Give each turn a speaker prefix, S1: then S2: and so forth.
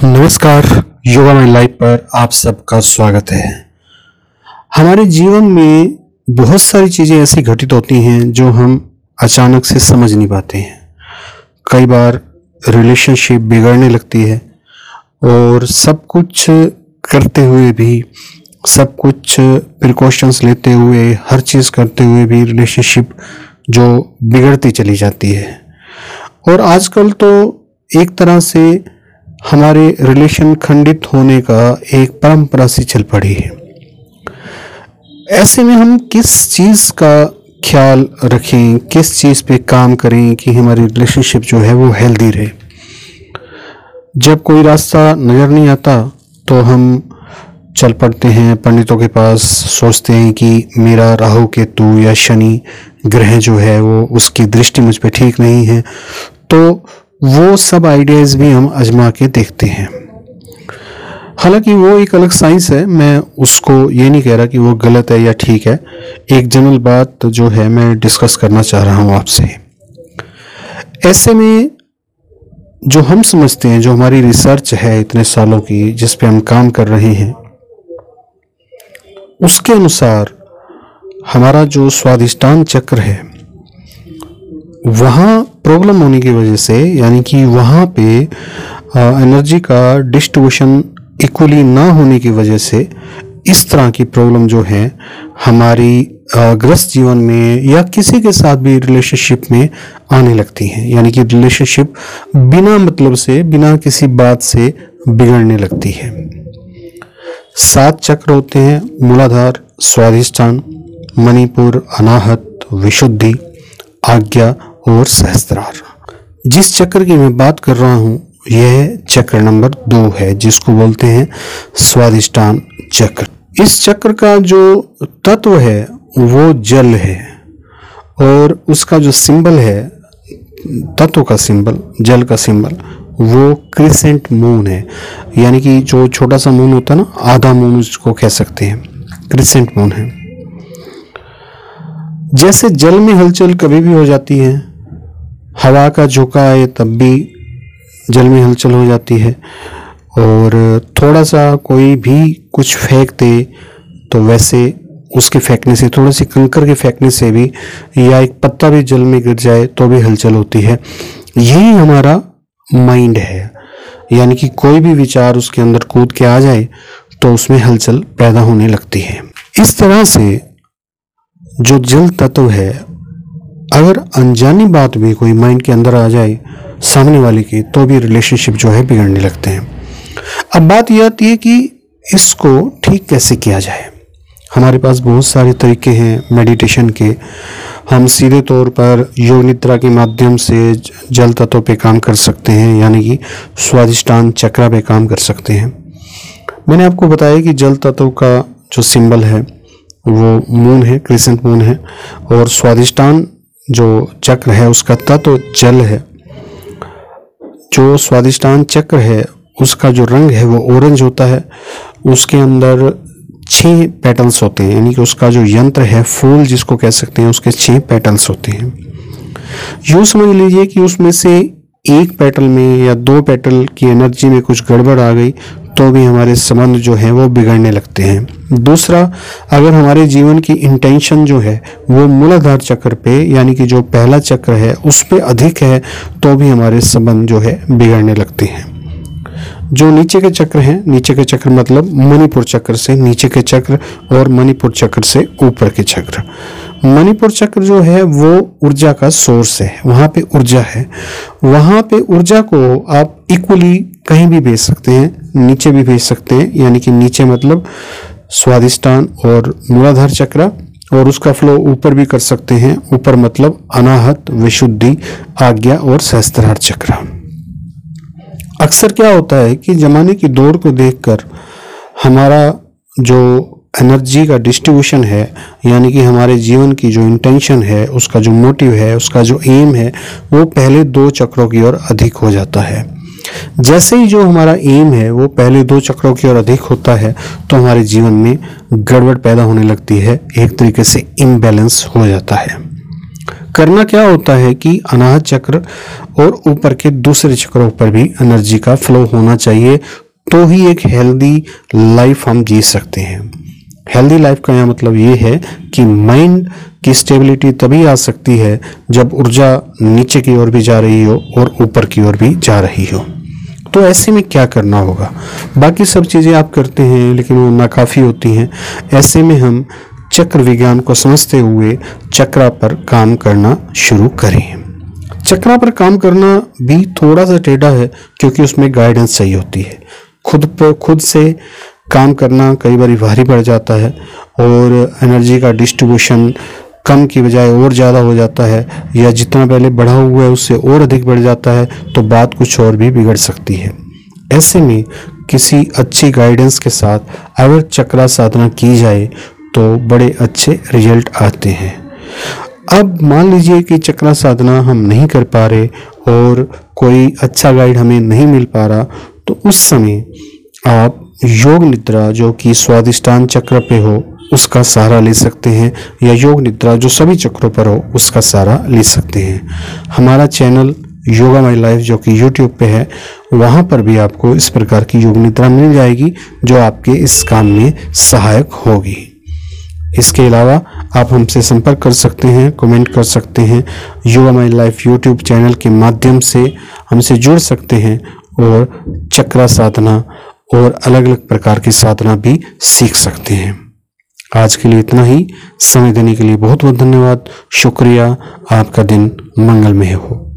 S1: नमस्कार, yoga My life पर आप सबका स्वागत है। हमारे जीवन में बहुत सारी चीज़ें ऐसी घटित होती हैं जो हम अचानक से समझ नहीं पाते हैं। कई बार रिलेशनशिप बिगड़ने लगती है और सब कुछ करते हुए भी, सब कुछ प्रिकॉशंस लेते हुए, हर चीज़ करते हुए भी रिलेशनशिप जो बिगड़ती चली जाती है। और आजकल तो एक तरह से हमारे रिलेशन खंडित होने का एक परंपरा सी चल पड़ी है। ऐसे में हम किस चीज़ का ख्याल रखें, किस चीज़ पे काम करें कि हमारी रिलेशनशिप जो है वो हेल्दी रहे? जब कोई रास्ता नज़र नहीं आता तो हम चल पड़ते हैं पंडितों के पास, सोचते हैं कि मेरा राहु केतु या शनि ग्रह जो है वो उसकी दृष्टि मुझ पर ठीक नहीं है। तो वो सब आइडियाज़ भी हम आजमा के देखते हैं। हालाँकि वो एक अलग साइंस है, मैं उसको ये नहीं कह रहा कि वो गलत है या ठीक है। एक जनरल बात जो है, मैं डिस्कस करना चाह रहा हूँ आपसे। ऐसे में जो हम समझते हैं, जो हमारी रिसर्च है इतने सालों की, जिस पे हम काम कर रहे हैं, उसके अनुसार हमारा जो स्वादिष्टान चक्र है, वहाँ प्रॉब्लम होने की वजह से, यानी कि वहाँ पे एनर्जी का डिस्ट्रीब्यूशन इक्वली ना होने की वजह से इस तरह की प्रॉब्लम जो है, हमारी ग्रस्त जीवन में या किसी के साथ भी रिलेशनशिप में आने लगती है। यानी कि रिलेशनशिप बिना मतलब से, बिना किसी बात से बिगड़ने लगती है। सात चक्र होते हैं, मूलाधार, स्वाधिष्ठान, मणिपुर, अनाहत, विशुद्धि, आज्ञा और सहस्त्रार। जिस चक्र की मैं बात कर रहा हूँ, यह चक्र नंबर दो है, जिसको बोलते हैं स्वादिष्टान चक्र। इस चक्र का जो तत्व है, वो जल है और उसका जो सिंबल है, तत्व का सिंबल, जल का सिंबल, वो क्रिसेंट मून है। यानी कि जो छोटा सा मून होता है ना, आधा मून उसको कह सकते हैं, क्रिसेंट मून है। जैसे जल में हलचल कभी भी हो जाती है हवा का झोंका आए तब भी जल में हलचल हो जाती है। और थोड़ा सा कोई भी कुछ फेंक दे तो वैसे उसके फेंकने से थोड़े से कंकर के फेंकने से भी या एक पत्ता भी जल में गिर जाए तो भी हलचल होती है। यही हमारा माइंड है। यानी कि कोई भी विचार उसके अंदर कूद के आ जाए तो उसमें हलचल पैदा होने लगती है। इस तरह से जो जल तत्व है अगर अनजानी बात भी कोई माइंड के अंदर आ जाए, सामने वाले की तो भी रिलेशनशिप जो है बिगड़ने लगते हैं। अब बात यह आती है कि इसको ठीक कैसे किया जाए? हमारे पास बहुत सारे तरीके हैं मेडिटेशन के। हम सीधे तौर पर योग निद्रा के माध्यम से जल तत्व पे काम कर सकते हैं, यानी कि स्वादिष्टान चक्रा पे काम कर सकते हैं। मैंने आपको बताया कि जल तत्व का जो सिंबल है, वो मून है क्रिसेंट मून है, और स्वादिष्टान जो चक्र है, उसका तत्व जल है। जो स्वादिष्टान चक्र है, उसका जो रंग है, वो ऑरेंज होता है। उसके अंदर छह पेटल्स होते हैं, यानी कि उसका जो यंत्र है, फूल जिसको कह सकते हैं, उसके छह पेटल्स होते हैं। यूँ समझ लीजिए कि उसमें से एक पेटल में या दो पेटल की एनर्जी में कुछ गड़बड़ आ गई तो भी हमारे संबंध जो हैं वो बिगड़ने लगते हैं। दूसरा, अगर हमारे जीवन की इंटेंशन जो है वो मूलाधार चक्र पे, यानी कि जो पहला चक्र है, उस पर अधिक है तो भी हमारे संबंध जो है बिगड़ने लगते हैं। जो नीचे के चक्र हैं, नीचे के चक्र मतलब मणिपुर चक्र से नीचे के चक्र और मणिपुर चक्र से ऊपर के चक्र। मणिपुर चक्र जो है, वो ऊर्जा का सोर्स है, वहाँ पे ऊर्जा है। वहाँ पे ऊर्जा को आप इक्वली कहीं भी भेज सकते हैं, नीचे भी भेज सकते हैं, यानी कि नीचे मतलब स्वादिष्टान और मूलाधार चक्र, और उसका फ्लो ऊपर भी कर सकते हैं, ऊपर मतलब अनाहत, विशुद्धि, आज्ञा और सहस्त्रार चक्र। अक्सर क्या होता है कि जमाने की दौड़ को देखकर हमारा जो एनर्जी का डिस्ट्रीब्यूशन है, यानी कि हमारे जीवन की जो इंटेंशन है, उसका जो मोटिव है, उसका जो एम है, वो पहले दो चक्रों की ओर अधिक हो जाता है। जैसे ही जो हमारा एम है, वो पहले दो चक्रों की ओर अधिक होता है तो हमारे जीवन में गड़बड़ पैदा होने लगती है, एक तरीके से इम्बैलेंस हो जाता है। करना क्या होता है कि अनाहत चक्र और ऊपर के दूसरे चक्रों पर भी एनर्जी का फ्लो होना चाहिए तो ही एक हेल्दी लाइफ हम जी सकते हैं। हेल्दी लाइफ का यहाँ मतलब ये है कि माइंड की स्टेबिलिटी तभी आ सकती है जब ऊर्जा नीचे की ओर भी जा रही हो और ऊपर की ओर भी जा रही हो। तो ऐसे में क्या करना होगा? बाकी सब चीज़ें आप करते हैं, लेकिन वो नाकाफ़ी होती हैं। ऐसे में हम चक्र विज्ञान को समझते हुए चक्रा पर काम करना शुरू करें। चक्रा पर काम करना भी थोड़ा सा टेढ़ा है, क्योंकि उसमें गाइडेंस सही होती है। खुद पर खुद से काम करना कई बार भारी पड़ जाता है, और एनर्जी का डिस्ट्रीब्यूशन कम की बजाय और ज़्यादा हो जाता है, या जितना पहले बढ़ा हुआ है उससे और अधिक बढ़ जाता है तो बात कुछ और भी बिगड़ सकती है। ऐसे में किसी अच्छी गाइडेंस के साथ अगर चक्रा साधना की जाए तो बड़े अच्छे रिज़ल्ट आते हैं। अब मान लीजिए कि चक्रा साधना हम नहीं कर पा रहे और कोई अच्छा गाइड हमें नहीं मिल पा रहा तो उस समय आप योग निद्रा जो कि स्वादिष्टान चक्र पे हो, उसका सहारा ले सकते हैं, या योग निद्रा जो सभी चक्रों पर हो, उसका सहारा ले सकते हैं। हमारा चैनल योगा माई लाइफ जो कि यूट्यूब पे है, वहाँ पर भी आपको इस प्रकार की योग निद्रा मिल जाएगी, जो आपके इस काम में सहायक होगी। इसके अलावा आप हमसे संपर्क कर सकते हैं कमेंट कर सकते हैं Yoga My Life YouTube channel के माध्यम से हमसे जुड़ सकते हैं और चक्रा साधना और अलग अलग प्रकार की साधना भी सीख सकते हैं। आज के लिए इतना ही। समय देने के लिए बहुत बहुत धन्यवाद। शुक्रिया। आपका दिन मंगलमय हो।